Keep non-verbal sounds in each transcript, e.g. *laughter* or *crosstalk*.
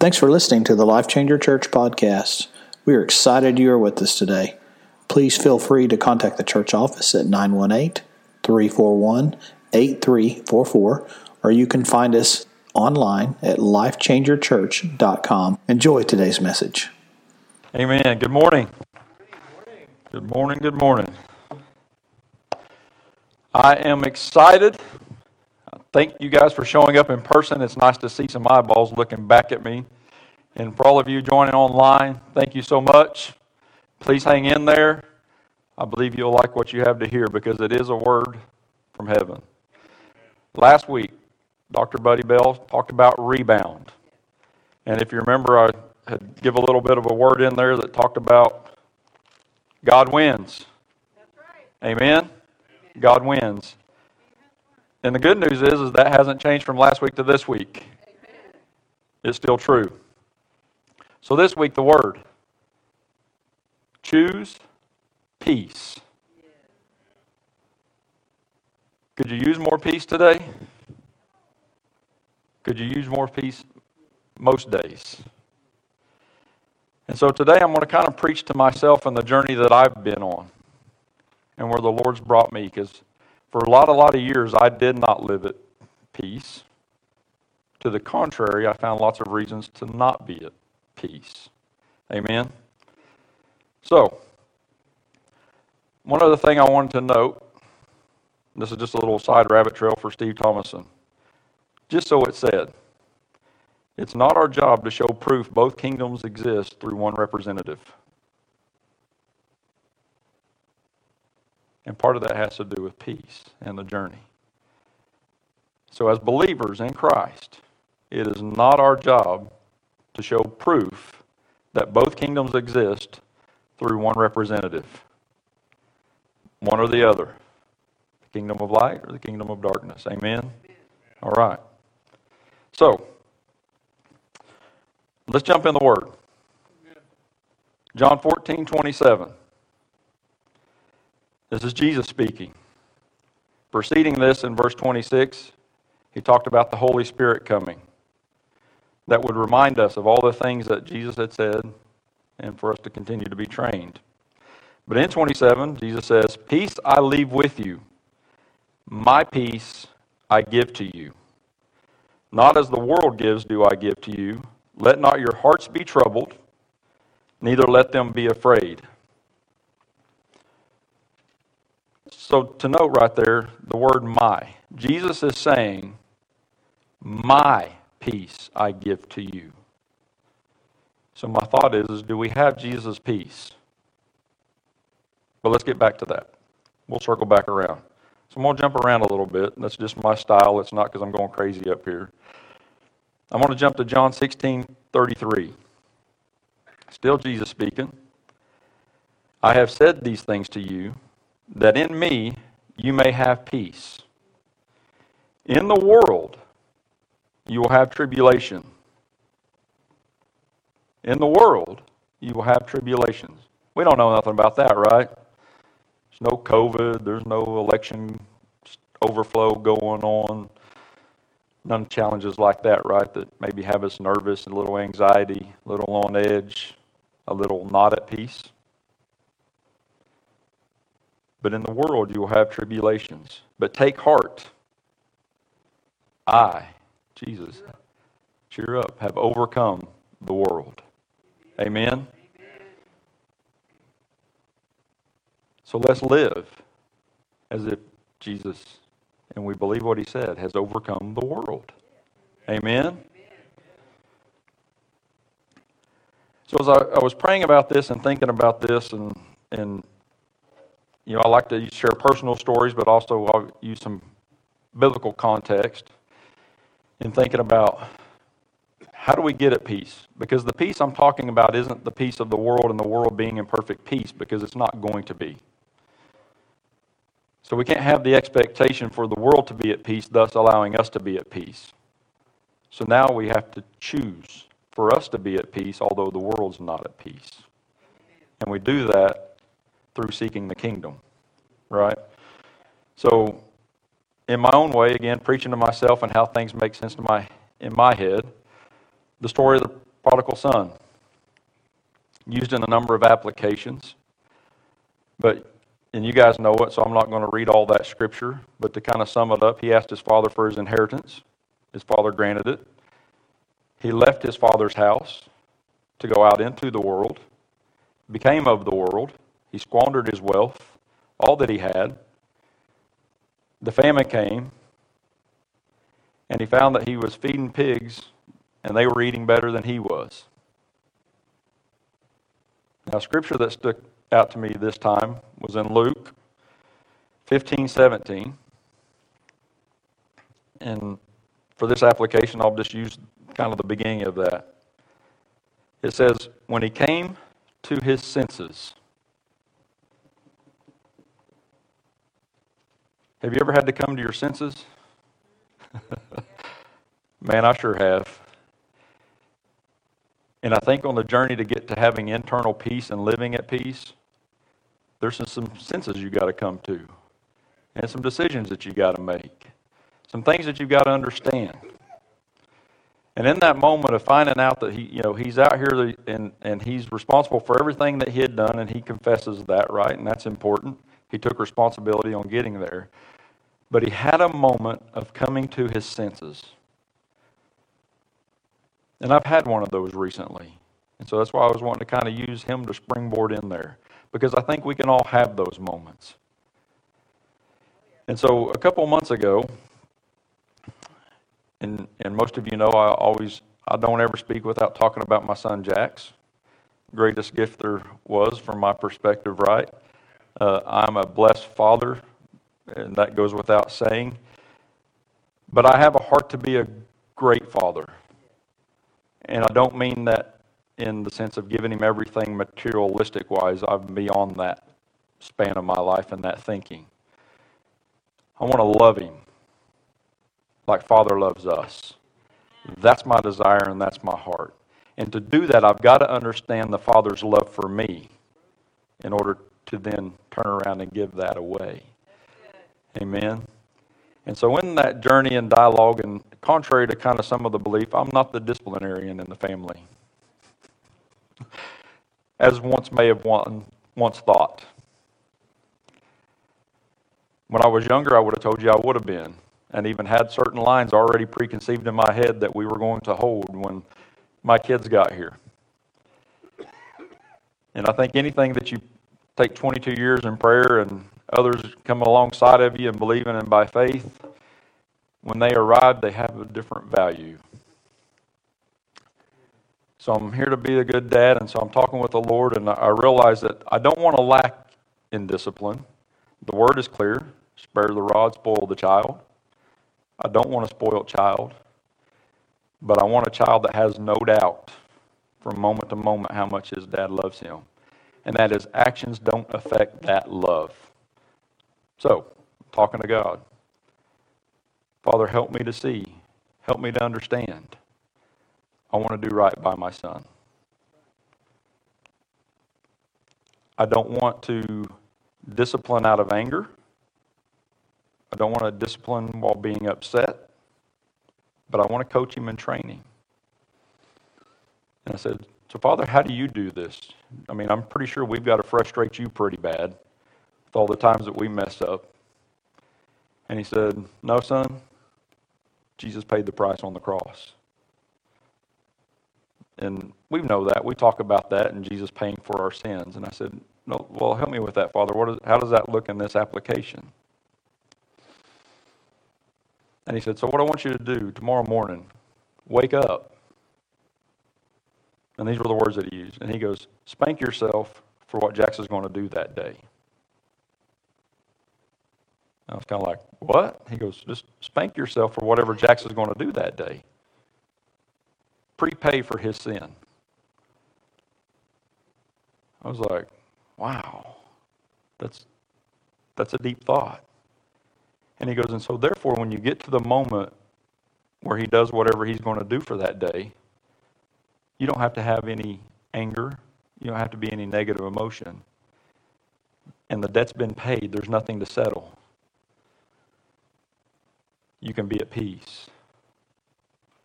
Thanks for listening to the Life Changer Church podcast. We are excited you are with us today. Please feel free to contact the church office at 918 341 8344, or you can find us online at lifechangerchurch.com. Enjoy today's message. Amen. Good morning. Good morning. Good morning. I am excited. Thank you guys for showing up in person. It's nice to see some eyeballs looking back at me. And for all of you joining online, thank you so much. Please hang in there. I believe you'll like what you have to hear because it is a word from heaven. Last week, Dr. Buddy Bell talked about rebound. And if you remember, I had give a little bit of a word in there that talked about God wins. Right. Amen? God wins. And the good news is, is that hasn't changed from last week to this week. Amen. It's still true. So this week, the word choose peace. Could you use more peace today? Could you use more peace most days? And so today I'm going to kind of preach to myself and the journey that I've been on and where the Lord's brought me because for a lot, a lot of years I did not live at peace. To the contrary, I found lots of reasons to not be at peace. Amen? So, one other thing I wanted to note this is just a little side rabbit trail for Steve Thomason. Just so it said, it's not our job to show proof both kingdoms exist through one representative. And part of that has to do with peace and the journey. So, as believers in Christ, it is not our job to show proof that both kingdoms exist through one representative, one or the other the kingdom of light or the kingdom of darkness. Amen? All right. So, Let's jump in the Word. John 14, 27. This is Jesus speaking. Preceding this in verse 26, he talked about the Holy Spirit coming. That would remind us of all the things that Jesus had said and for us to continue to be trained. But in 27, Jesus says, Peace I leave with you, my peace I give to you. Not as the world gives, do I give to you. Let not your hearts be troubled, neither let them be afraid. So, to note right there, the word my. Jesus is saying, My peace I give to you. So, my thought is, is do we have Jesus' peace? But let's get back to that. We'll circle back around. So, I'm going to jump around a little bit. That's just my style. It's not because I'm going crazy up here. I'm going to jump to John 16 33. Still Jesus speaking. I have said these things to you, that in me you may have peace. In the world you will have tribulation. In the world you will have tribulations. We don't know nothing about that, right? There's no COVID, there's no election overflow going on none challenges like that, right? That maybe have us nervous and a little anxiety, a little on edge, a little not at peace. But in the world you will have tribulations. But take heart. I, Jesus, cheer up, have overcome the world. Amen? So let's live as if Jesus and we believe what he said, has overcome the world. Amen? So as I, I, was praying about this and thinking about this, and, and you know, I like to share personal stories, but also I'll use some biblical context in thinking about how do we get at peace? Because the peace I'm talking about isn't the peace of the world and the world being in perfect peace, because it's not going to be. So we can't have the expectation for the world to be at peace, thus allowing us to be at peace. So now we have to choose for us to be at peace, although the world's not at peace. And we do that through seeking the kingdom, right? So, in my own way, again, preaching to myself and how things make sense to my in my head, the story of the prodigal son, used in a number of applications. But, and you guys know it, so I'm not going to read all that scripture. But to kind of sum it up, he asked his father for his inheritance. His father granted it. He left his father's house to go out into the world, became of the world. He squandered his wealth, all that he had. The famine came, and he found that he was feeding pigs, and they were eating better than he was. Now, scripture that stuck out to me this time was in Luke 15 17. And for this application, I'll just use kind of the beginning of that. It says, When he came to his senses, have you ever had to come to your senses? *laughs* Man, I sure have. And I think on the journey to get to having internal peace and living at peace, there's some, senses you got to come to, and some decisions that you got to make, some things that you've got to understand. And in that moment of finding out that he, you know, he's out here and, and he's responsible for everything that he had done, and he confesses that, right? And that's important. He took responsibility on getting there. But he had a moment of coming to his senses. And I've had one of those recently. And so that's why I was wanting to kind of use him to springboard in there. Because I think we can all have those moments. And so a couple months ago, and, and most of you know I always I don't ever speak without talking about my son Jax. Greatest gift there was from my perspective, right? Uh, I'm a blessed father, and that goes without saying. But I have a heart to be a great father. And I don't mean that in the sense of giving him everything materialistic wise. I'm beyond that span of my life and that thinking. I want to love him like Father loves us. That's my desire and that's my heart. And to do that, I've got to understand the Father's love for me in order to then turn around and give that away. Amen. And so, in that journey and dialogue, and contrary to kind of some of the belief, I'm not the disciplinarian in the family, as once may have once thought. When I was younger, I would have told you I would have been and even had certain lines already preconceived in my head that we were going to hold when my kids got here. And I think anything that you take 22 years in prayer and others come alongside of you and believing and by faith, when they arrive, they have a different value. So I'm here to be a good dad, and so I'm talking with the Lord, and I realize that I don't want to lack in discipline. The word is clear spare the rod, spoil the child. I don't want a spoiled child, but I want a child that has no doubt from moment to moment how much his dad loves him. And that his actions don't affect that love. So, talking to God. Father, help me to see. Help me to understand. I want to do right by my son. I don't want to discipline out of anger. I don't want to discipline while being upset, but I want to coach him and train him. And I said, So, Father, how do you do this? I mean, I'm pretty sure we've got to frustrate you pretty bad with all the times that we mess up. And he said, No, son, Jesus paid the price on the cross. And we know that. We talk about that and Jesus paying for our sins. And I said, No, well, help me with that, Father. What is, how does that look in this application? And he said, So, what I want you to do tomorrow morning, wake up. And these were the words that he used. And he goes, Spank yourself for what Jackson's going to do that day. I was kind of like, What? He goes, Just spank yourself for whatever Jackson's going to do that day. Prepay for his sin. I was like, Wow. That's, that's a deep thought. And he goes, and so therefore, when you get to the moment where he does whatever he's going to do for that day, you don't have to have any anger. You don't have to be any negative emotion. And the debt's been paid. There's nothing to settle. You can be at peace.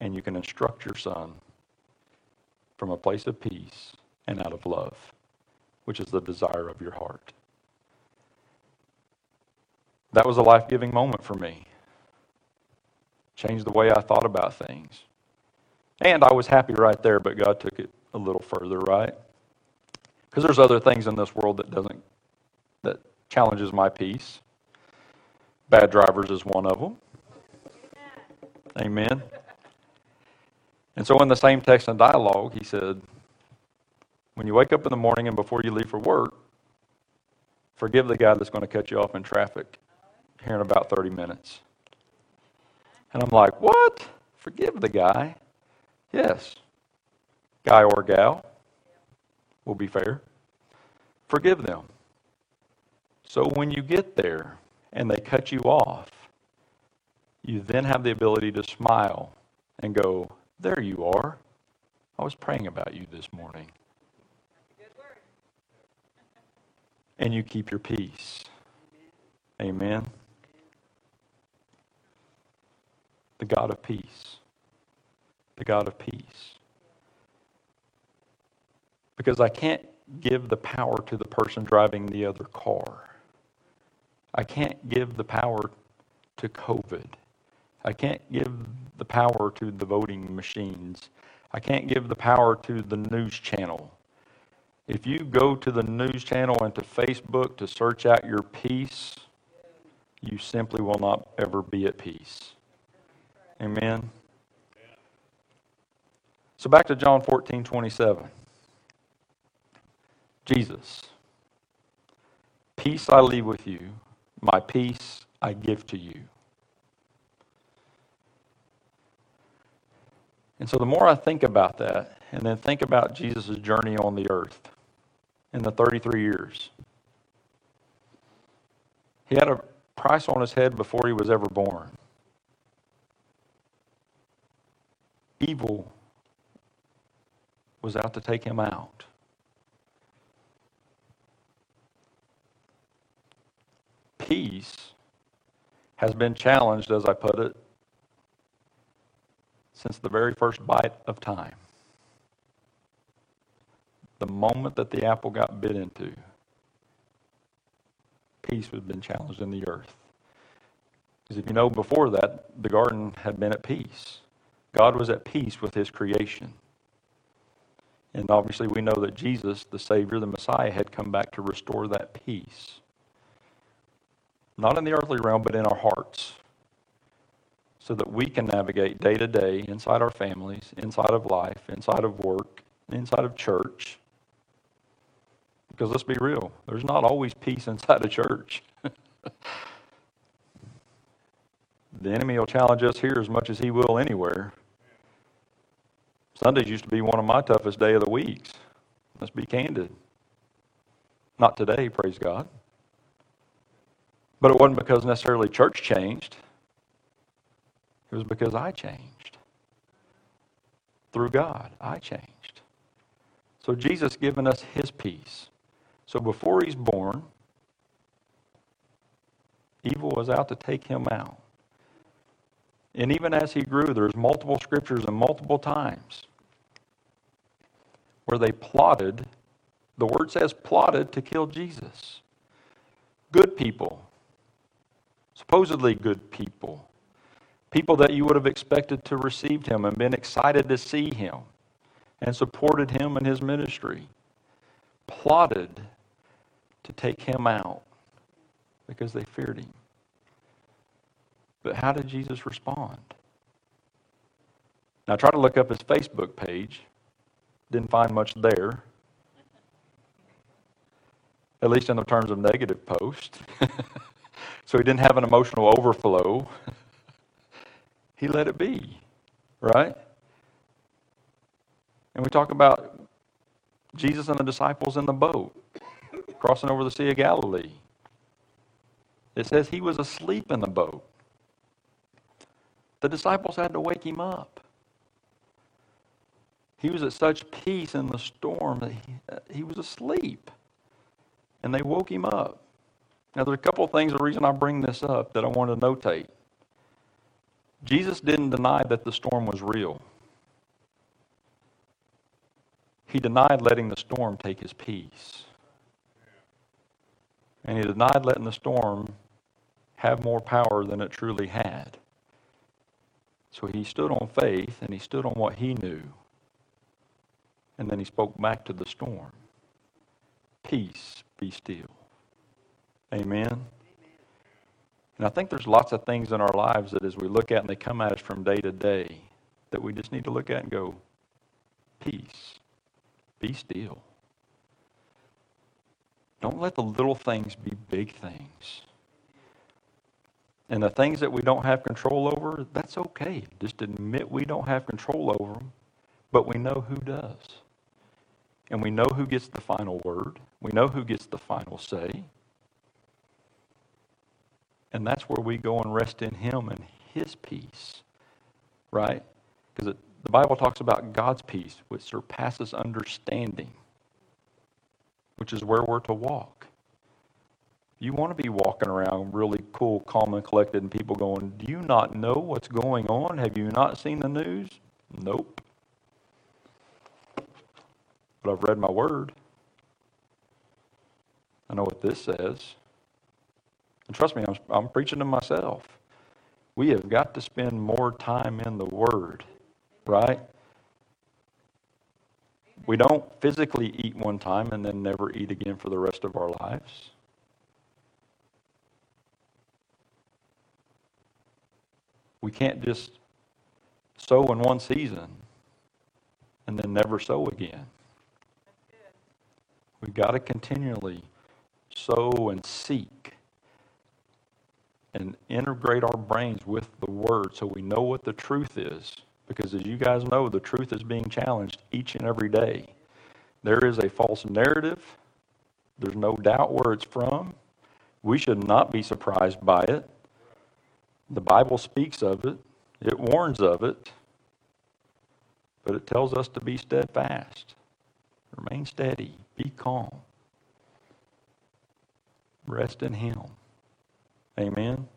And you can instruct your son from a place of peace and out of love, which is the desire of your heart. That was a life giving moment for me. Changed the way I thought about things. And I was happy right there, but God took it a little further, right? Because there's other things in this world that doesn't that challenges my peace. Bad drivers is one of them. Amen. And so in the same text and dialogue, he said, when you wake up in the morning and before you leave for work, forgive the guy that's going to cut you off in traffic here in about 30 minutes. And I'm like, what? Forgive the guy? Yes. Guy or gal will be fair. Forgive them. So when you get there and they cut you off, you then have the ability to smile and go, There you are. I was praying about you this morning. and you keep your peace. Amen. The God of peace. The God of peace. Because I can't give the power to the person driving the other car. I can't give the power to COVID. I can't give the power to the voting machines. I can't give the power to the news channel. If you go to the news channel and to Facebook to search out your peace, you simply will not ever be at peace. Amen. So back to John 14, 27. Jesus, peace I leave with you, my peace I give to you. And so the more I think about that, and then think about Jesus' journey on the earth in the 33 years, he had a price on his head before he was ever born. Evil was out to take him out. Peace has been challenged, as I put it, since the very first bite of time. The moment that the apple got bit into, peace has been challenged in the earth. Because if you know, before that, the garden had been at peace. God was at peace with his creation. And obviously, we know that Jesus, the Savior, the Messiah, had come back to restore that peace. Not in the earthly realm, but in our hearts. So that we can navigate day to day inside our families, inside of life, inside of work, inside of church. Because let's be real, there's not always peace inside a church. *laughs* the enemy will challenge us here as much as he will anywhere. Sundays used to be one of my toughest day of the weeks. Let's be candid. Not today, praise God. But it wasn't because necessarily church changed. It was because I changed. Through God, I changed. So Jesus given us his peace. So before he's born, evil was out to take him out. And even as he grew, there's multiple scriptures and multiple times where they plotted, the word says plotted to kill Jesus. Good people, supposedly good people, people that you would have expected to receive him and been excited to see him and supported him in his ministry, plotted to take him out because they feared him. But how did Jesus respond? Now, tried to look up his Facebook page. Didn't find much there, at least in the terms of negative posts. *laughs* so he didn't have an emotional overflow. *laughs* he let it be, right? And we talk about Jesus and the disciples in the boat crossing over the Sea of Galilee. It says he was asleep in the boat. The disciples had to wake him up. He was at such peace in the storm that he, uh, he was asleep. And they woke him up. Now, there's a couple of things, the reason I bring this up that I want to notate. Jesus didn't deny that the storm was real. he denied letting the storm take his peace. And he denied letting the storm have more power than it truly had. So he stood on faith and he stood on what he knew. And then he spoke back to the storm Peace, be still. Amen. And I think there's lots of things in our lives that as we look at and they come at us from day to day, that we just need to look at and go, Peace, be still. Don't let the little things be big things. And the things that we don't have control over, that's okay. Just admit we don't have control over them, but we know who does. And we know who gets the final word. We know who gets the final say. And that's where we go and rest in Him and His peace, right? Because the Bible talks about God's peace, which surpasses understanding, which is where we're to walk. You want to be walking around really cool, calm, and collected, and people going, Do you not know what's going on? Have you not seen the news? Nope. But I've read my word. I know what this says. And trust me, I'm, I'm preaching to myself. We have got to spend more time in the Word right? We don't physically eat one time and then never eat again for the rest of our lives. We can't just sow in one season and then never sow again. We've got to continually sow and seek and integrate our brains with the Word so we know what the truth is because as you guys know, the truth is being challenged each and every day. There is a false narrative. There's no doubt where it's from. We should not be surprised by it. The Bible speaks of it, it warns of it, but it tells us to be steadfast, remain steady, be calm, rest in Him. Amen.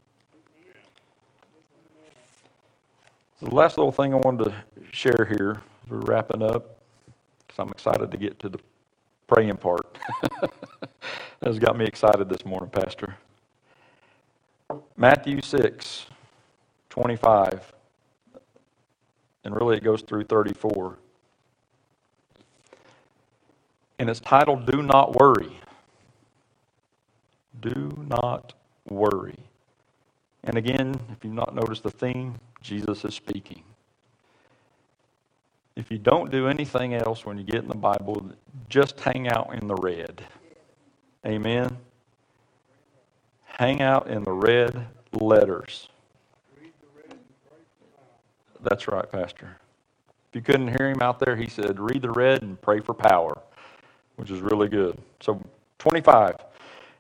So the last little thing I wanted to share here, we're wrapping up, because I'm excited to get to the praying part. *laughs* that has got me excited this morning, Pastor. Matthew 6, 25, and really it goes through 34. And it's titled Do Not Worry. Do not worry. And again, if you've not noticed the theme, Jesus is speaking. If you don't do anything else when you get in the Bible, just hang out in the red. Amen. Hang out in the red letters. That's right, Pastor. If you couldn't hear him out there, he said, read the red and pray for power, which is really good. So, 25.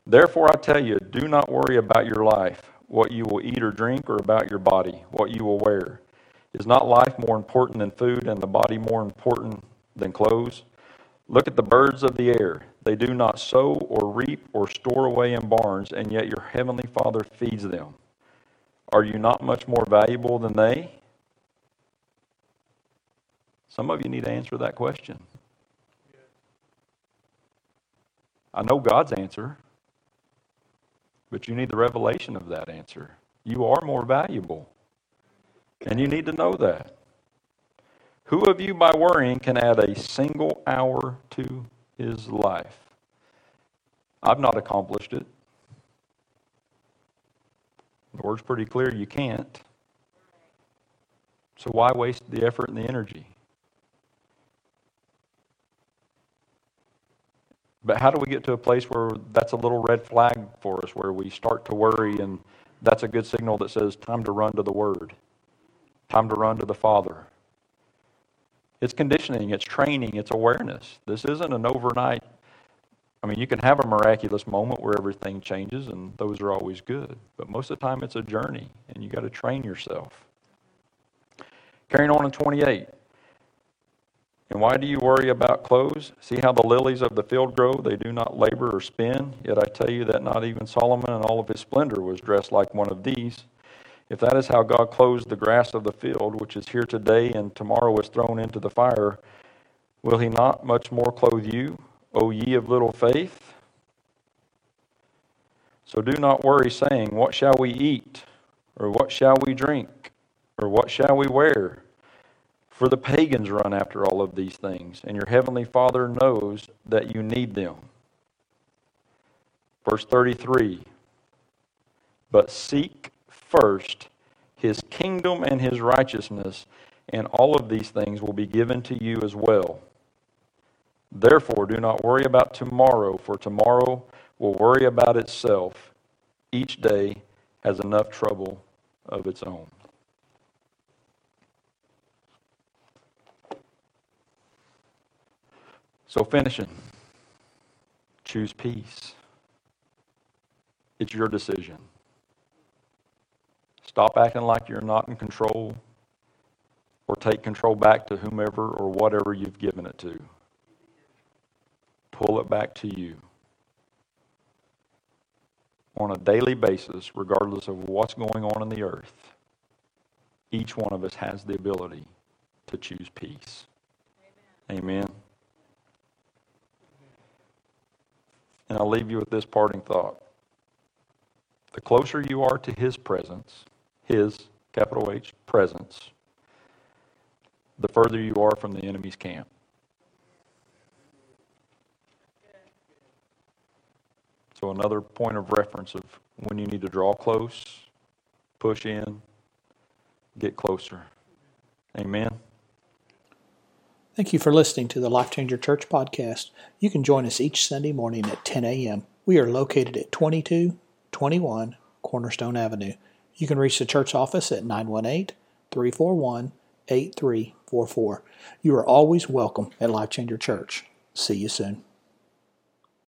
Therefore, I tell you, do not worry about your life what you will eat or drink, or about your body, what you will wear? Is not life more important than food, and the body more important than clothes? Look at the birds of the air. They do not sow or reap or store away in barns, and yet your heavenly Father feeds them. Are you not much more valuable than they? Some of you need to answer that question. I know God's answer. But you need the revelation of that answer. You are more valuable. And you need to know that. Who of you, by worrying, can add a single hour to his life? I've not accomplished it. The word's pretty clear you can't. So why waste the effort and the energy? But how do we get to a place where that's a little red flag for us, where we start to worry, and that's a good signal that says, time to run to the Word, time to run to the Father? It's conditioning, it's training, it's awareness. This isn't an overnight. I mean, you can have a miraculous moment where everything changes, and those are always good. But most of the time, it's a journey, and you got to train yourself. Carrying on in 28. And why do you worry about clothes? See how the lilies of the field grow? They do not labor or spin. Yet I tell you that not even Solomon in all of his splendor was dressed like one of these. If that is how God clothes the grass of the field, which is here today and tomorrow is thrown into the fire, Will he not much more clothe you, O ye of little faith? So do not worry, saying, What shall we eat? Or what shall we drink? Or what shall we wear? For the pagans run after all of these things, and your heavenly Father knows that you need them. Verse 33 But seek first his kingdom and his righteousness, and all of these things will be given to you as well. Therefore, do not worry about tomorrow, for tomorrow will worry about itself. Each day has enough trouble of its own. So, finishing, choose peace. It's your decision. Stop acting like you're not in control or take control back to whomever or whatever you've given it to. Pull it back to you on a daily basis, regardless of what's going on in the earth. Each one of us has the ability to choose peace. Amen. Amen. And I'll leave you with this parting thought. The closer you are to His presence, His, capital H, presence, the further you are from the enemy's camp. So, another point of reference of when you need to draw close, push in, get closer. Amen. Thank you for listening to the Life Changer Church podcast. You can join us each Sunday morning at 10 a.m. We are located at 2221 Cornerstone Avenue. You can reach the church office at 918 341 8344. You are always welcome at Life Changer Church. See you soon.